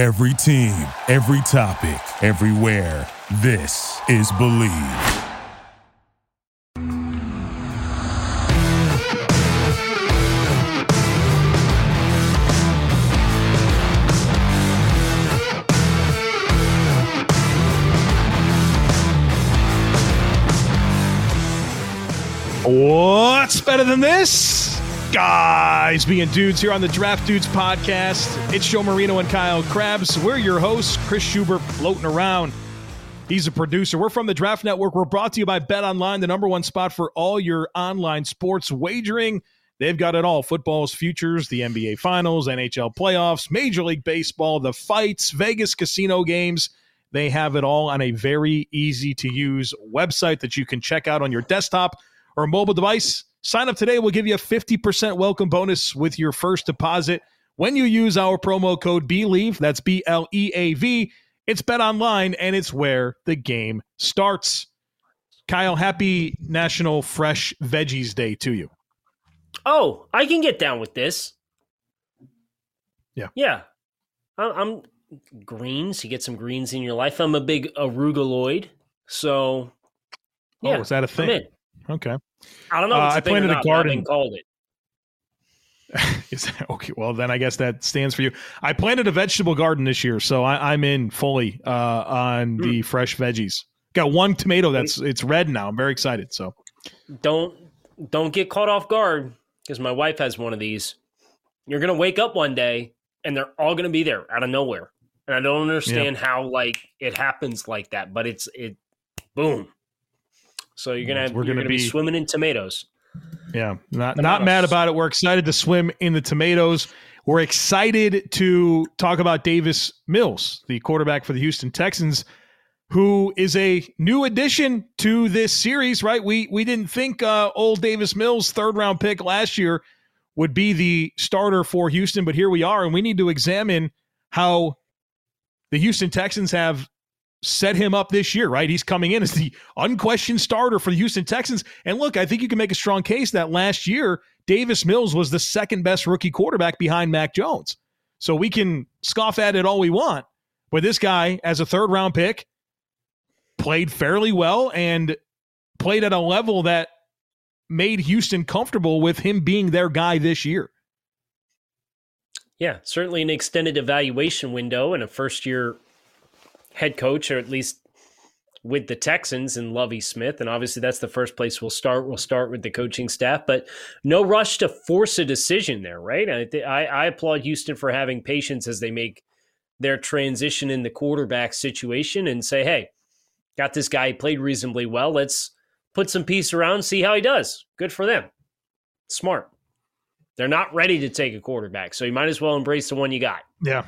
Every team, every topic, everywhere. This is Bleav. What's better than this? Guys being dudes here on the Draft Dudes podcast. It's Joe Marino and Kyle Crabbs. We're your hosts, Chris Schubert floating around. He's a producer. We're from the Draft Network. We're brought to you by Bet Online, the number one spot for all your online sports wagering. They've got it all football's futures, the NBA Finals, NHL playoffs, Major League Baseball, the fights, Vegas casino games. They have it all on a very easy to use website that you can check out on your desktop or mobile device. Sign up today. We'll give you a 50% welcome bonus with your first deposit when you use our promo code BLEAV. That's B L E A V. It's Bet Online, and it's where the game starts. Kyle, happy National Fresh Veggies Day to you. Oh, I can get down with this. Yeah. Yeah. I'm greens. You get some greens in your life. I'm a big arugaloid. So, oh, yeah, oh, is that a thing? Okay. I don't know. Uh, I a thing or planted a not, but I've garden. called it. Is that, okay. Well, then I guess that stands for you. I planted a vegetable garden this year, so I, I'm in fully uh, on Hmm. the fresh veggies. Got one tomato that's it's red now. I'm very excited. So Don't don't get caught off guard because my wife has one of these. You're gonna wake up one day and they're all gonna be there out of nowhere, and I don't understand how like it happens like that. But it's it, boom. So you're gonna We're gonna gonna be be- swimming in tomatoes. Yeah, not Bananas. not mad about it. We're excited to swim in the tomatoes. We're excited to talk about Davis Mills, the quarterback for the Houston Texans, who is a new addition to this series. Right? We we didn't think uh, old Davis Mills, third round pick last year, would be the starter for Houston, but here we are, and we need to examine how the Houston Texans have set him up this year, right? He's coming in as the unquestioned starter for the Houston Texans. And look, I think you can make a strong case that last year, Davis Mills was the second best rookie quarterback behind Mac Jones. So we can scoff at it all we want. But this guy, as a third round pick, played fairly well and played at a level that made Houston comfortable with him being their guy this year. Yeah, certainly an extended evaluation window and a first year head coach, or at least with the Texans and Lovie Smith. And obviously, that's the first place we'll start. We'll start with the coaching staff, but no rush to force a decision there, right? I, th- I, I applaud Houston for having patience as they make their transition in the quarterback situation and say, hey, got this guy, played reasonably well. Let's put some piece around, see how he does. Good for them. Smart. They're not ready to take a quarterback, so you might as well embrace the one you got. Yeah.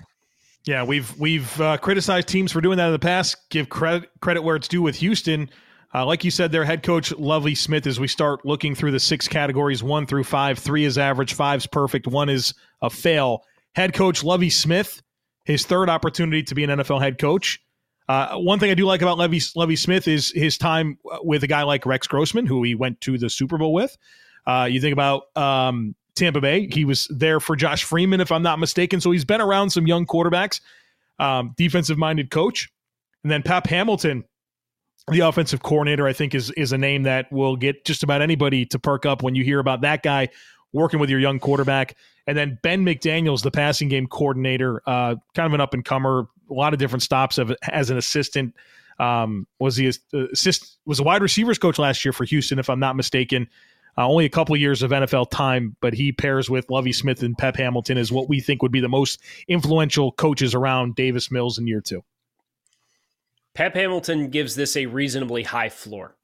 Yeah, we've we've uh, criticized teams for doing that in the past. Give credit credit where it's due with Houston. Uh, like you said, their head coach Lovie Smith. As we start looking through the six categories, one through five, three is average, five's perfect, one is a fail. Head coach Lovie Smith, his third opportunity to be an NFL head coach. Uh, one thing I do like about Levy Lovie Smith is his time with a guy like Rex Grossman, who he went to the Super Bowl with. Uh, you think about um, Tampa Bay. He was there for Josh Freeman, if I'm not mistaken. So he's been around some young quarterbacks, um, defensive minded coach. And then Pep Hamilton, the offensive coordinator, I think is is a name that will get just about anybody to perk up when you hear about that guy working with your young quarterback. And then Ben McDaniels, the passing game coordinator, uh, kind of an up and comer, a lot of different stops of, as an assistant. Um, was he assist was a wide receivers coach last year for Houston, if I'm not mistaken. Uh, only a couple years of NFL time, but he pairs with Lovie Smith and Pep Hamilton as what we think would be the most influential coaches around Davis Mills in year two. Pep Hamilton gives this a reasonably high floor.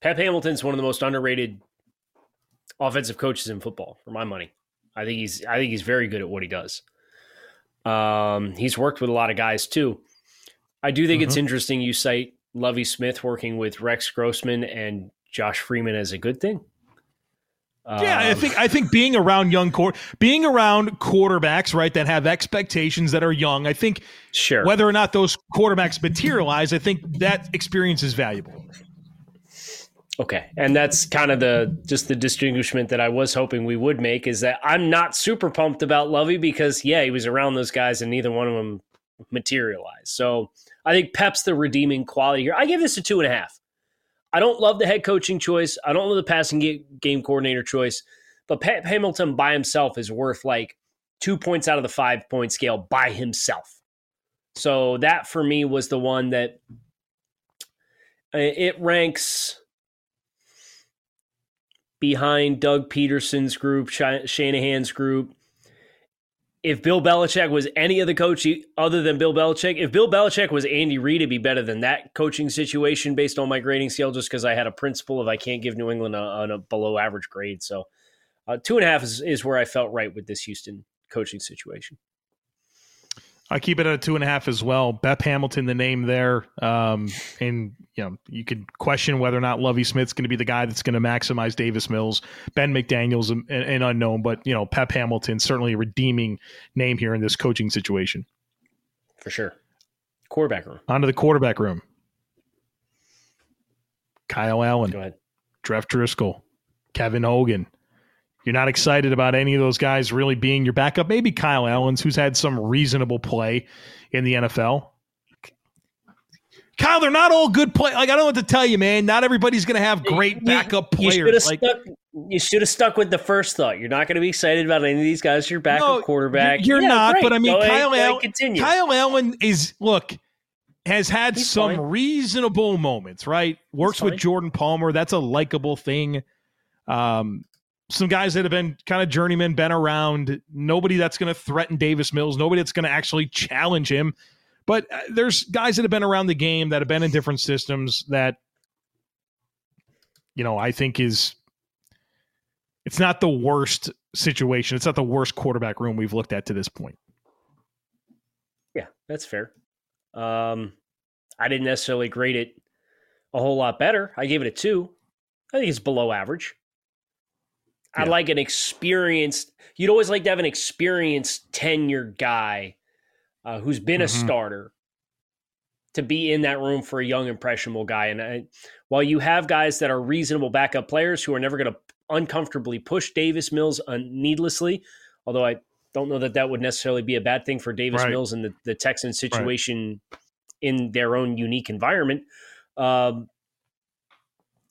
Pep Hamilton's one of the most underrated offensive coaches in football, for my money. I think he's I think he's very good at what he does. Um, he's worked with a lot of guys too. I do think it's interesting you cite Lovie Smith working with Rex Grossman and Josh Freeman as a good thing. Yeah, I Um, think I think being around young court, being around quarterbacks, right, that have expectations that are young. I think sure. whether or not those quarterbacks materialize, I think that experience is valuable. Okay, and that's kind of the just the distinguishment that I was hoping we would make is that I'm not super pumped about Lovie because yeah, he was around those guys and neither one of them materialized. So I think Pep's the redeeming quality here. I give this a two and a half. I don't love the head coaching choice. I don't love the passing game coordinator choice, but Pep Hamilton by himself is worth like two points out of the five point scale by himself. So that for me was the one that uh, it ranks behind Doug Pederson's group, Shanahan's group. If Bill Belichick was any other coach other than Bill Belichick, if Bill Belichick was Andy Reid, it'd be better than that coaching situation based on my grading scale, just because I had a principle of I can't give New England a, a below average grade. So uh, two and a half is, is where I felt right with this Houston coaching situation. I keep it at a two and a half as well. Pep Hamilton, the name there, um, and you know you could question whether or not Lovie Smith's going to be the guy that's going to maximize Davis Mills. Ben McDaniel's an, an, unknown, but you know Pep Hamilton certainly a redeeming name here in this coaching situation. For sure. Quarterback room. Onto the quarterback room. Kyle Allen. Go ahead. Jeff Driskel, Kevin Hogan. You're not excited about any of those guys really being your backup. Maybe Kyle Allen's, who's had some reasonable play in the NFL. Kyle, they're not all good play. Like I don't know what to tell you, man. Not everybody's going to have great backup you, players. You like, you should have stuck with the first thought. You're not going to be excited about any of these guys. Your backup no, quarterback. You're yeah, not. But I mean, go Kyle ahead, Allen. Kyle Allen is look has had He's some fine. reasonable moments. Right, works with Jordan Palmer. That's a likable thing. Um, some guys that have been kind of journeymen, been around. Nobody that's going to threaten Davis Mills. Nobody that's going to actually challenge him. But uh, there's guys that have been around the game that have been in different systems that, you know, I think is. It's not the worst situation. It's not the worst quarterback room we've looked at to this point. Yeah, that's fair. Um, I didn't necessarily grade it a whole lot better. I gave it a two. I think it's below average. I like an experienced. You'd always like to have an experienced tenure guy uh, who's been mm-hmm. a starter to be in that room for a young impressionable guy. And I, while you have guys that are reasonable backup players who are never going to uncomfortably push Davis Mills needlessly, although I don't know that that would necessarily be a bad thing for Davis right. Mills and the, the Texans situation right. in their own unique environment. Um,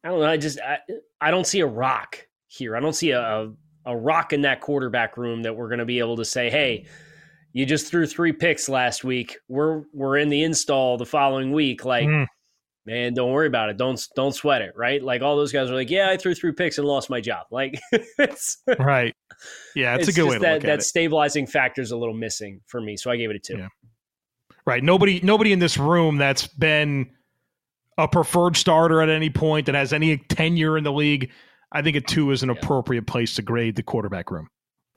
I don't know. I just I, I don't see a rock here. I don't see a, a, rock in that quarterback room that we're going to be able to say, hey, you just threw three picks last week. We're we're in the install the following week. Like, mm. man, don't worry about it. Don't don't sweat it. Right? Like all those guys are like, yeah, I threw three picks and lost my job. Like, it's right. Yeah, it's, it's a good way to that, look at that it. stabilizing factor is a little missing for me, so I gave it a two. Yeah. Right. Nobody nobody in this room that's been a preferred starter at any point that has any tenure in the league I think a oh, two is an appropriate place to grade the quarterback room.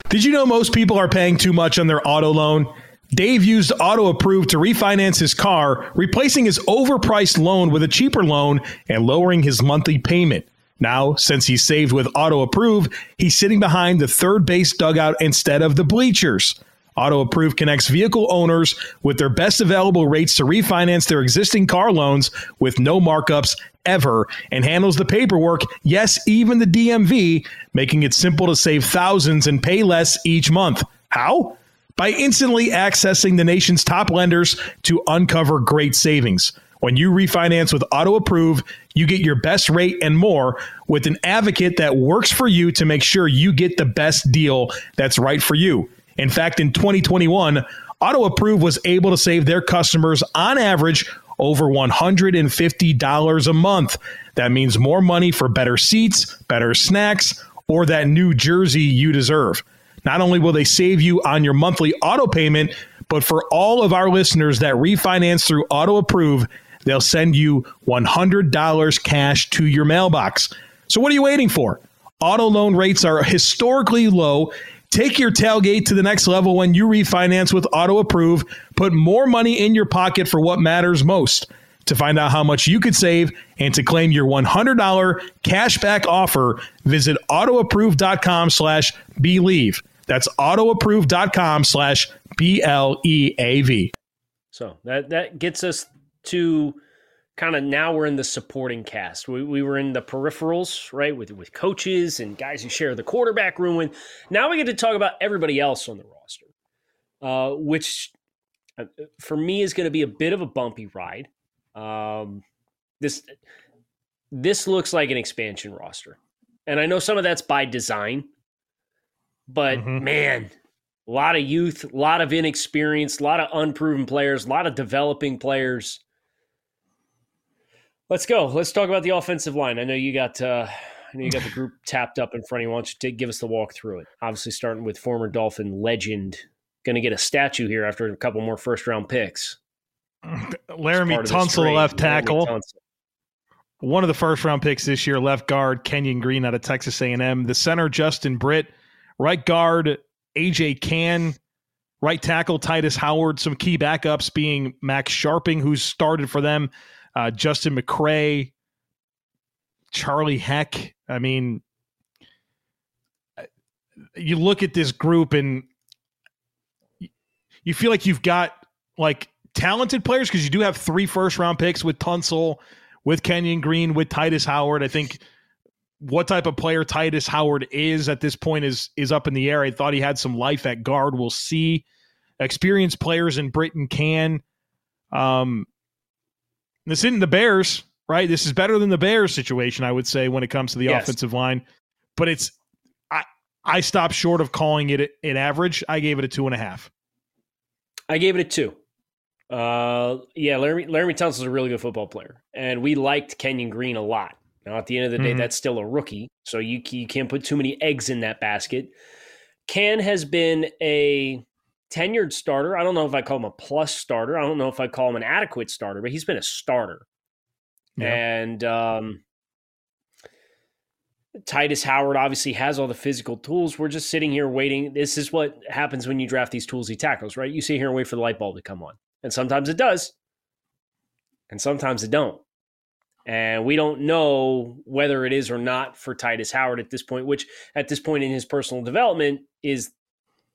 Did you know most people are paying too much on their auto loan? Dave used Auto Approve to refinance his car, replacing his overpriced loan with a cheaper loan and lowering his monthly payment. Now, since he's saved with Auto Approve, he's sitting behind the third base dugout instead of the bleachers. Auto Approve connects vehicle owners with their best available rates to refinance their existing car loans with no markups ever and handles the paperwork, yes, even the DMV, making it simple to save thousands and pay less each month. How? By instantly accessing the nation's top lenders to uncover great savings. When you refinance with Auto Approve, you get your best rate and more with an advocate that works for you to make sure you get the best deal that's right for you. In fact, in 2021, Auto Approve was able to save their customers on average over $150 a month. That means more money for better seats, better snacks, or that new jersey you deserve. Not only will they save you on your monthly auto payment, but for all of our listeners that refinance through Auto Approve, they'll send you $100 cash to your mailbox. So what are you waiting for? Auto loan rates are historically low Take your tailgate to the next level when you refinance with Auto Approve. Put more money in your pocket for what matters most. To find out how much you could save and to claim your $100 cashback offer, visit autoapprove.com slash bleav. That's autoapprove.com slash B-L-E-A-V. So that, that gets us to kind of now we're in the supporting cast. We, we were in the peripherals, right, with with coaches and guys who share the quarterback room with. Now we get to talk about everybody else on the roster, uh, which uh, for me is going to be a bit of a bumpy ride. Um, this this looks like an expansion roster, and I know some of that's by design. But mm-hmm. man, a lot of youth, a lot of inexperience, a lot of unproven players, a lot of developing players. Let's go. Let's talk about the offensive line. I know you got uh, I know you got the group tapped up in front of you. Why don't you give us the walk through it? Obviously, starting with former Dolphin legend, going to get a statue here after a couple more first round picks. Laremy Tunsil, left tackle. One of the first round picks this year, left guard Kenyon Green out of Texas A&M. The center Justin Britt, right guard AJ Cann, right tackle Tytus Howard. Some key backups being Max Scharping, who's started for them, uh, Justin McCray, Charlie Heck. I mean, you look at this group and you feel like you've got like talented players because you do have three first round picks with Tunsil, with Kenyon Green, with Tytus Howard. I think what type of player Tytus Howard is at this point is is up in the air. I thought he had some life at guard. We'll see. Experienced players in Britain can. Um, this isn't the Bears, right? This is better than the Bears situation, I would say, when it comes to the yes. offensive line. But it's I I stopped short of calling it an average. I gave it a two and a half. I gave it a two. Uh, yeah, Laremy, Tunsil is a really good football player, and we liked Kenyon Green a lot. Now, at the end of the day, mm-hmm. that's still a rookie, so you you can't put too many eggs in that basket. Cann has been a tenured starter. I don't know if I call him a plus starter. I don't know if I call him an adequate starter, but he's been a starter. Yeah. And um, Tytus Howard obviously has all the physical tools. We're just sitting here waiting. This is what happens when you draft these toolsy tackles, right? You sit here and wait for the light bulb to come on. And sometimes it does. And sometimes it don't. And we don't know whether it is or not for Tytus Howard at this point, which at this point in his personal development is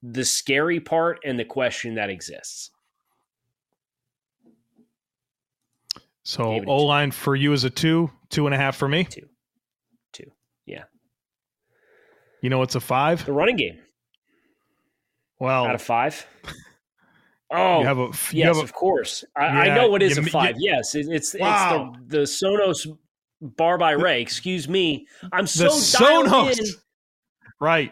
the scary part and the question that exists. So O line for you is a two, two and a half for me. Two, two, yeah. You know it's a five. The running game. Well, out of five. Oh, you have a, you yes, have a, of course. I, yeah, I, know it is you, a five. You, yes, it, it's wow. it's the, the Sonos bar by Ray. Excuse me. I'm so the Sonos. In. Right.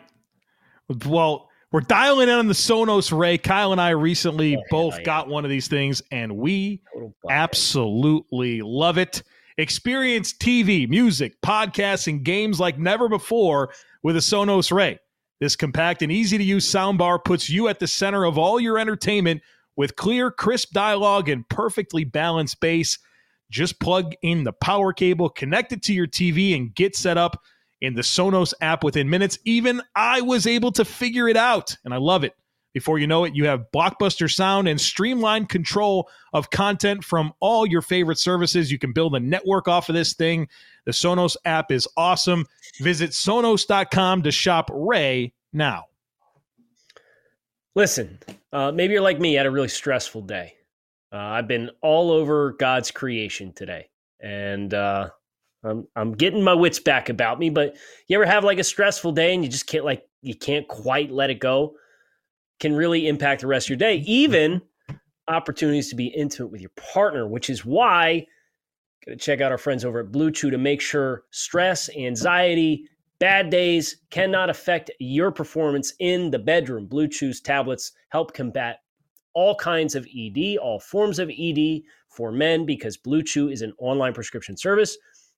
Well, we're dialing in on the Sonos Ray. Kyle and I recently oh, both yeah. got one of these things, and we absolutely love it. Experience TV, music, podcasts, and games like never before with a Sonos Ray. This compact and easy to use soundbar puts you at the center of all your entertainment with clear, crisp dialogue and perfectly balanced bass. Just plug in the power cable, connect it to your TV, and get set up in the Sonos app within minutes. Even I was able to figure it out, and I love it. Before you know it, you have blockbuster sound and streamlined control of content from all your favorite services. You can build a network off of this thing. The Sonos app is awesome. Visit sonos.com to shop Ray now. Listen, uh, maybe you're like me, had a really stressful day. Uh, I've been all over God's creation today. And uh, I'm I'm getting my wits back about me, but you ever have like a stressful day and you just can't like you can't quite let it go? Can really impact the rest of your day, hmm. even opportunities to be intimate with your partner, which is why gotta check out our friends over at Blue Chew to make sure stress, anxiety, bad days cannot affect your performance in the bedroom. Blue Chew's tablets help combat all kinds of ED, all forms of ED for men because Blue Chew is an online prescription service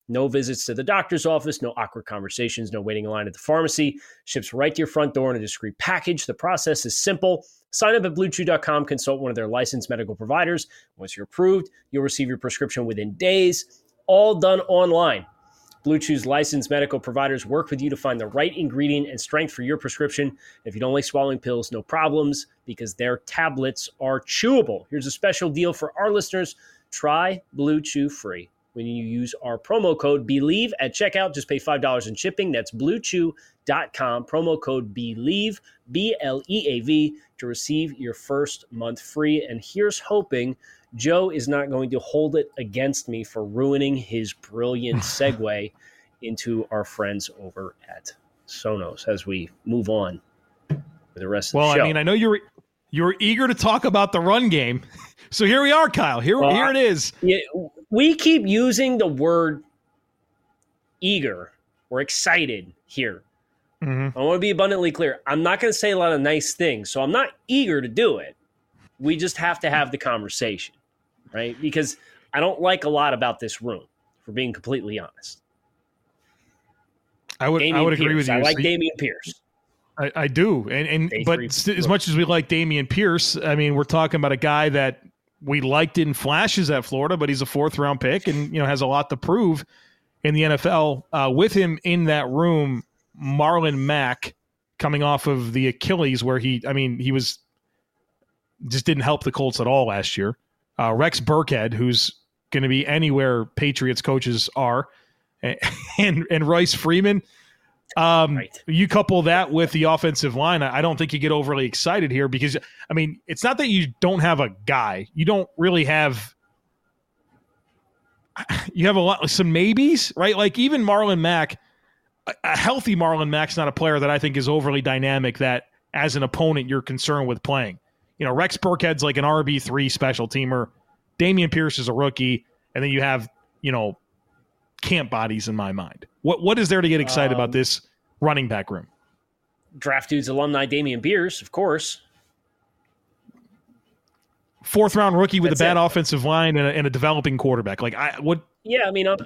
no visits to the doctor's office, no awkward conversations, no waiting in line at the pharmacy. Ships right to your front door in a discreet package. The process is simple. Sign up at bluechew.com, consult one of their licensed medical providers. Once you're approved, you'll receive your prescription within days, all done online. Blue Chew's licensed medical providers work with you to find the right ingredient and strength for your prescription. If you don't like swallowing pills, no problems because their tablets are chewable. Here's a special deal for our listeners. Try Blue Chew free when you use our promo code BLEAV at checkout. Just pay $5 in shipping. That's bluechew.com. Promo code BLEAV, B L E A V, to receive your first month free. And here's hoping Joe is not going to hold it against me for ruining his brilliant segue into our friends over at Sonos as we move on with the rest well, of the show. Well, I mean, I know you're You're eager to talk about the run game. So here we are, Kyle. Here, well, here it is. Yeah, we keep using the word eager or excited here. Mm-hmm. I want to be abundantly clear. I'm not going to say a lot of nice things, so I'm not eager to do it. We just have to have the conversation, right? Because I don't like a lot about this room, for being completely honest. I would, Dameon I would Pierce. agree with you. I like Dameon Pierce. I, I do, and and but as much as we like Dameon Pierce, I mean, we're talking about a guy that we liked in flashes at Florida, but he's a fourth round pick, and you know has a lot to prove in the NFL. Uh, with him in that room, Marlon Mack coming off of the Achilles, where he, I mean, he was just didn't help the Colts at all last year. Uh, Rex Burkhead, who's going to be anywhere Patriots coaches are, and and, and Royce Freeman um, right. You couple that with the offensive line, I don't think you get overly excited here because, I mean, it's not that you don't have a guy. You don't really have. You have a lot, some maybes, right? Like even Marlon Mack, a healthy Marlon Mack's not a player that I think is overly dynamic. That as an opponent you're concerned with playing. You know, Rex Burkhead's like an RB three special teamer. Dameon Pierce is a rookie, and then you have you know camp bodies in my mind. What what is there to get excited um, about this running back room? Draft dudes alumni Dameon Pierce, of course. Fourth round rookie with That's a bad it. offensive line and a, and a, developing quarterback. Like I would. Yeah, I mean, I'm,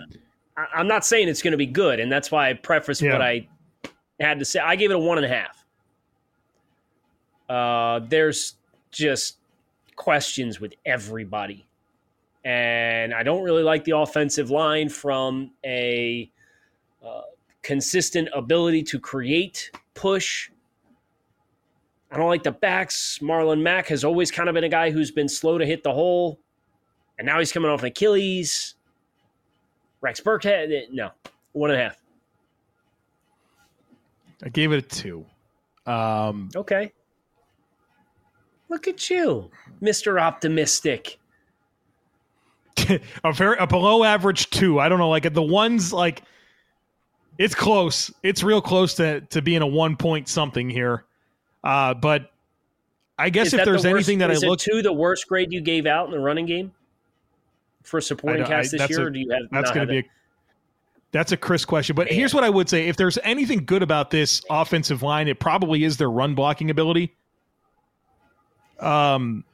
I'm not saying it's going to be good, and that's why I prefaced yeah. what I had to say. I gave it a one and a half. Uh, there's just questions with everybody. And I don't really like the offensive line from a uh, consistent ability to create, push. I don't like the backs. Marlon Mack has always kind of been a guy who's been slow to hit the hole. And now he's coming off an Achilles. Rex Burkhead, eh, no, one and a half. I gave it a two. Um, okay. Look at you, Mr. Optimistic. a very a below average two. I don't know, like the ones like it's close. It's real close to to being a one point something here. Uh, but I guess is if there's the anything that I look to the worst grade you gave out in the running game for supporting cast this year, a, or do you have that's going to be a, that's a Chris question. But Man. here's what I would say: if there's anything good about this offensive line, it probably is their run blocking ability. Um,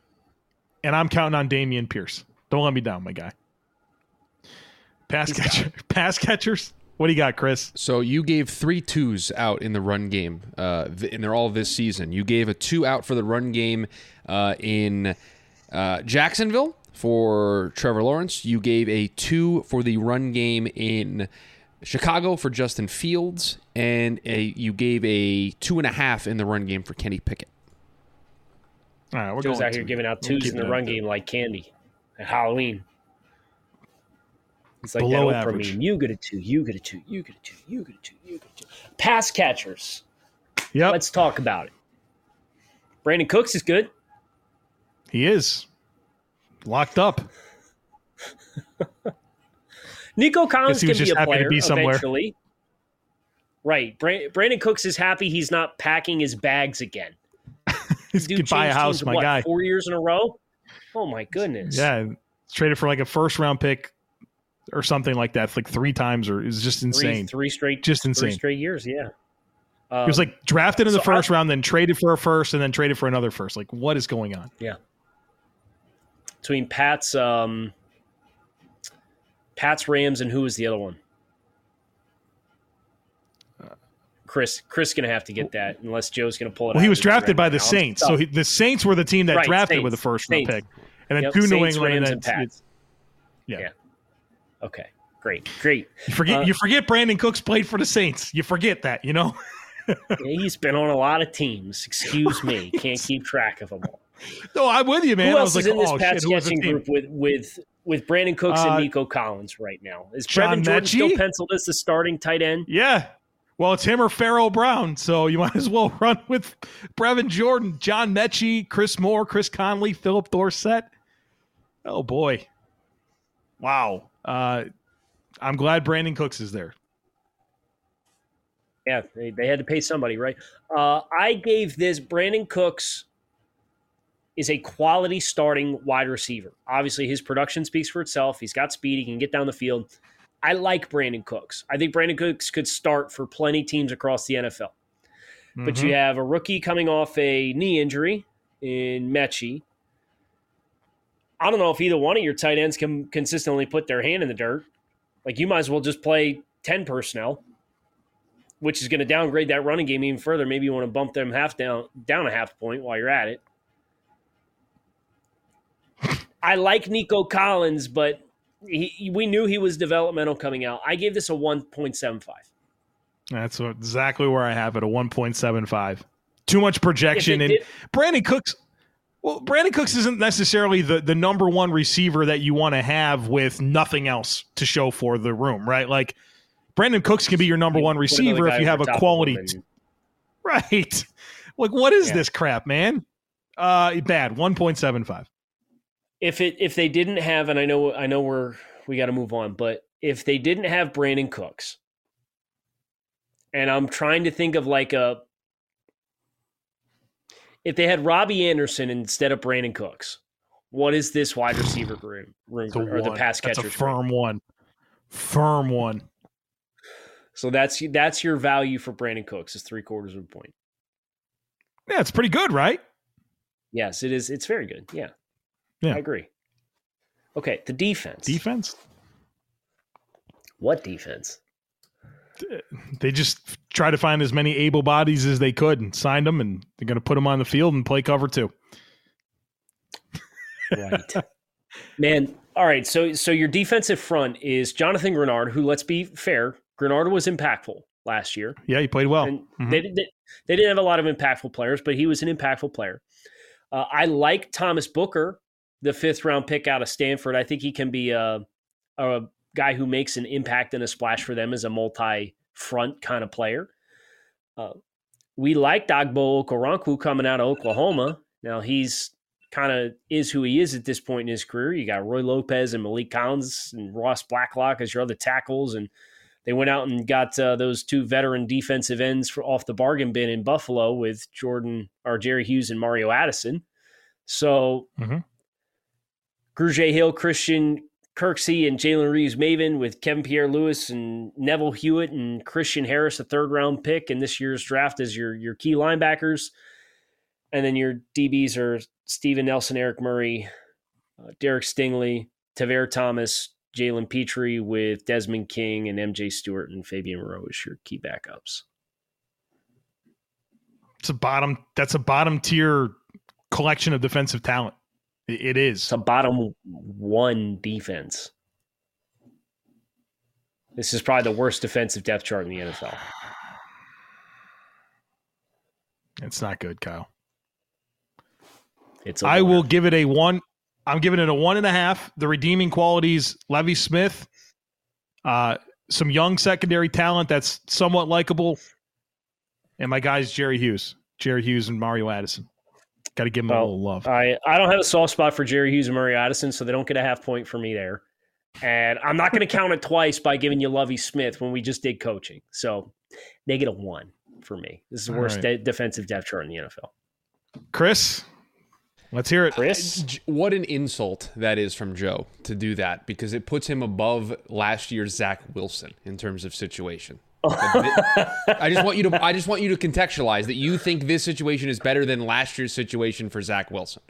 and I'm counting on Dameon Pierce. Don't let me down, my guy. Pass catcher, pass catchers. What do you got, Chris? So you gave three twos out in the run game, uh, and they're all this season. You gave a two out for the run game uh, in uh, Jacksonville for Trevor Lawrence. You gave a two for the run game in Chicago for Justin Fields, and a, you gave a two and a half in the run game for Kenny Pickett. All right, we're Joe's out here giving out twos in the run game like candy at Halloween. It's like Below that average. meme. You get a two, you get a two, you get a two, you get a two, you get a two. Pass catchers. Yep. Let's talk about it. Brandin Cooks is good. He is. Locked up. Nico Collins can be a player be eventually. Right. Brandin Cooks is happy he's not packing his bags again. He's can buy a house, my what, guy. Four years in a row. Oh my goodness. Yeah, traded for like a first round pick or something like that, like three times, or is just insane. Three, three, straight, just insane. Three straight years. Yeah. Um, he was like drafted in the so first I, round, then traded for a first, and then traded for another first. Like, what is going on? Yeah. Between Pat's, um, Pat's Rams, and who was the other one? Chris, Chris gonna have to get that unless Joe's gonna pull it. Well, he was drafted by the Saints, so he, the Saints were the team that right, drafted Saints, with the first round pick, and then yep, two New England, Rams, and, then, and yeah. yeah. Okay. Great. Great. You forget uh, you forget Brandin Cooks played for the Saints. You forget that, you know? he's been on a lot of teams. Excuse me. Can't keep track of them all. No, I'm with you, man. Who else is like, in this oh, pass catching group with with with Brandin Cooks uh, and Nico Collins right now? Is John Brevin Jordan Metchie? still penciled as the starting tight end? Yeah. Well, it's him or Pharaoh Brown, so you might as well run with Brevin Jordan, John Metchie, Chris Moore, Chris Conley, Phillip Dorsett. Oh boy. Wow. Uh, I'm glad Brandin Cooks is there. Yeah, they, they had to pay somebody, right? Uh, I gave this Brandin Cooks is a quality starting wide receiver. Obviously, his production speaks for itself. He's got speed, he can get down the field. I like Brandin Cooks. I think Brandin Cooks could start for plenty teams across the NFL. Mm-hmm. But you have a rookie coming off a knee injury in Metchie. I don't know if either one of your tight ends can consistently put their hand in the dirt. Like you might as well just play 10 personnel, which is going to downgrade that running game even further. Maybe you want to bump them half down down a half point while you're at it. I like Nico Collins, but he, we knew he was developmental coming out. I gave this a 1.75. That's exactly where I have it, a 1.75. Too much projection. And did, Brandin Cooks, well, Brandin Cooks isn't necessarily the, the number one receiver that you want to have with nothing else to show for the room, right? Like Brandin Cooks can be your number one receiver if you have a quality. T- right. Like, what is yeah. this crap, man? Uh, bad. 1.75 if it if they didn't have, and I know I know we're we got to move on, but if they didn't have Brandin Cooks, and I'm trying to think of like a if they had Robbie Anderson instead of Brandin Cooks, what is this wide receiver room, room or one. the pass catcher? That's a firm one, firm one. So that's that's your value for Brandin Cooks is three quarters of a point. Yeah, it's pretty good, right? Yes, it is. It's very good. Yeah. Yeah. I agree. Okay, the defense. Defense? What defense? They just try to find as many able bodies as they could and signed them, and they're going to put them on the field and play cover too. Right. Man, all right. So, so your defensive front is Jonathan Greenard, who, let's be fair, Greenard was impactful last year. Yeah, he played well. Mm-hmm. They, they, they, didn't have a lot of impactful players, but he was an impactful player. Uh, I like Thomas Booker the fifth round pick out of Stanford. I think he can be a, a guy who makes an impact and a splash for them as a multi front kind of player. Uh, we like Ogbo Okoronkwo coming out of Oklahoma. Now he's kind of is who he is at this point in his career. You got Roy Lopez and Maliek Collins and Ross Blacklock as your other tackles, and they went out and got uh, those two veteran defensive ends for, off the bargain bin in Buffalo with Jordan or Jerry Hughes and Mario Addison. So mm-hmm. Grugier Hill, Christian Kirksey, and Jalen Reeves Maybin with Kevin Pierre Louis and Neville Hewitt and Christian Harris, a third round pick in this year's draft as your, your key linebackers. And then your DBs are Steven Nelson, Eric Murray, uh, Derek Stingley, Tavierre Thomas, Jalen Pitre with Desmond King and MJ Stewart and Fabian Moreau as your key backups. It's a bottom. That's a bottom tier collection of defensive talent. It is. It's a bottom one defense. This is probably the worst defensive depth chart in the NFL. It's not good, Kyle. It's. I will give it a one. I'm giving it a one and a half. The redeeming qualities: Levy Smith, uh, some young secondary talent that's somewhat likable, and my guys Jerry Hughes, Jerry Hughes, and Mario Addison. Got to give him well, a little love. I, I don't have a soft spot for Jerry Hughes and Murray Addison, so they don't get a half point for me there. And I'm not going to count it twice by giving you Lovie Smith when we just did coaching. So they get a negative one for me. This is the worst right. de- defensive depth chart in the NFL. Chris, let's hear it. Chris, uh, what an insult that is from Joe to do that because it puts him above last year's Zach Wilson in terms of situation. I just want you to I just want you to contextualize that you think this situation is better than last year's situation for Zach Wilson.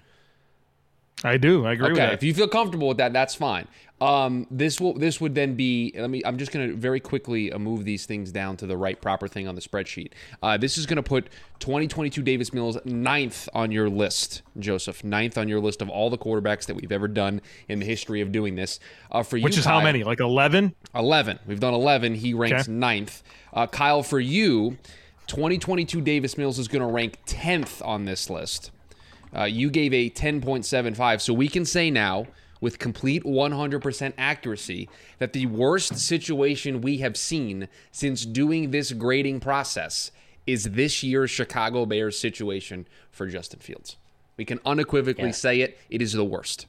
I do. I agree okay, If you feel comfortable with that, that's fine. Um, this will this would then be. Let me. I'm just going to very quickly uh, move these things down to the right proper thing on the spreadsheet. Uh, this is going to put 2022 Davis Mills ninth on your list, Joseph. Ninth on your list of all the quarterbacks that we've ever done in the history of doing this. Uh, for you, which is Kyle, how many? Like 11. 11. We've done 11. He ranks okay. ninth. Uh, Kyle, for you, 2022 Davis Mills is going to rank 10th on this list. Uh, you gave a 10.75, so we can say now with complete 100% accuracy that the worst situation we have seen since doing this grading process is this year's Chicago Bears situation for Justin Fields. We can unequivocally yeah. say it. It is the worst.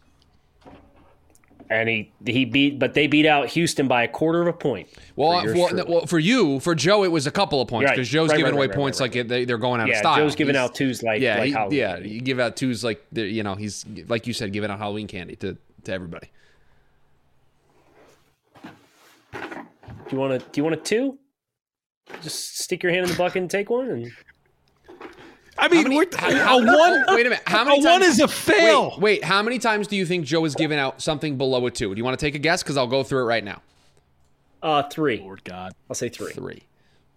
and he he beat, but they beat out Houston by a quarter of a point. Well, for uh, yours well, for you, for Joe, it was a couple of points Right, because Joe's right, giving right, away right, points right, like they, they're going out of yeah, style. Joe's giving He's- out twos like yeah, like he- Halloween yeah. You give out twos like you know he's like you said, giving out Halloween candy to to everybody. Do you want to? Do you want a two? Just stick your hand in the bucket and take one. And I mean, many- we're, how- a how- one. wait a minute, how many a one is a fail. Wait, wait, how many times do you think Joe has given out something below a two? Do you want to take a guess? Because I'll go through it right now. uh, three. Lord God. I'll say three. Three.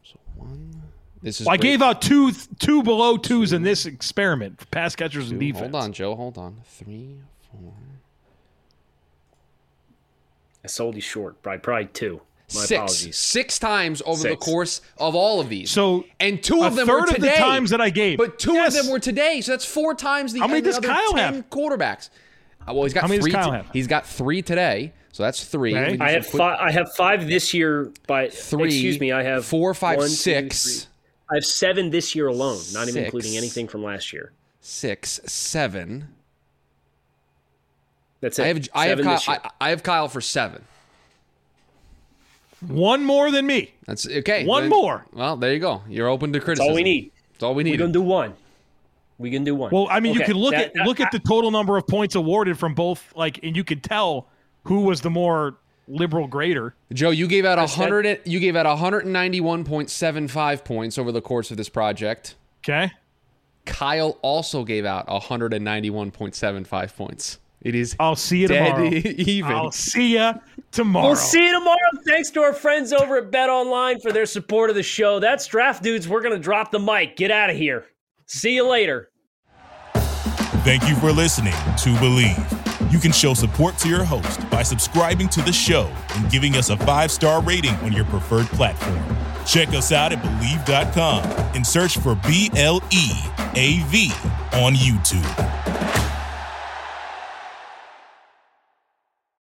So one. This is. Well, I gave out two two below twos in this experiment for pass catchers and defense. Hold on, Joe. Hold on. Three, four, I sold you short by probably two. My six. apologies. Six times over the course of all of these. So and two of them third were of today. the times that I gave. But two Yes. of them were today, so that's four times the, How many does other Kyle 10 have? quarterbacks. Uh, well, he's got How many does three. Kyle t- have? He's got three today, so that's three. Okay. I have quick- five. I have five this year. By Three. excuse me, I have four, five, one, two, six, three. I have seven this year alone, not even Six. including anything from last year. six, seven. That's it. I have I have Kyle. I, I have Kyle for seven. one more than me. That's okay. One then- more. Well, there you go. You're open to criticism. That's all we need. That's all we need. We're gonna do one. We can do one. Well, I mean, you can look that- at look at the total number of points awarded from both, like, and you could tell who was the more liberal grader. Joe, you gave out a hundred. You gave out 191.75 points over the course of this project. Okay. Kyle also gave out 191.75 points. It is I'll see you dead tomorrow. even. I'll see you tomorrow. We'll see you tomorrow. Thanks to our friends over at Bet Online for their support of the show. That's Draft Dudes. We're going to drop the mic. Get out of here. See you later. Thank you for listening to Bleav. You can show support to your host by subscribing to the show and giving us a five star rating on your preferred platform. Check us out at Bleav.com and search for B L E A V on YouTube.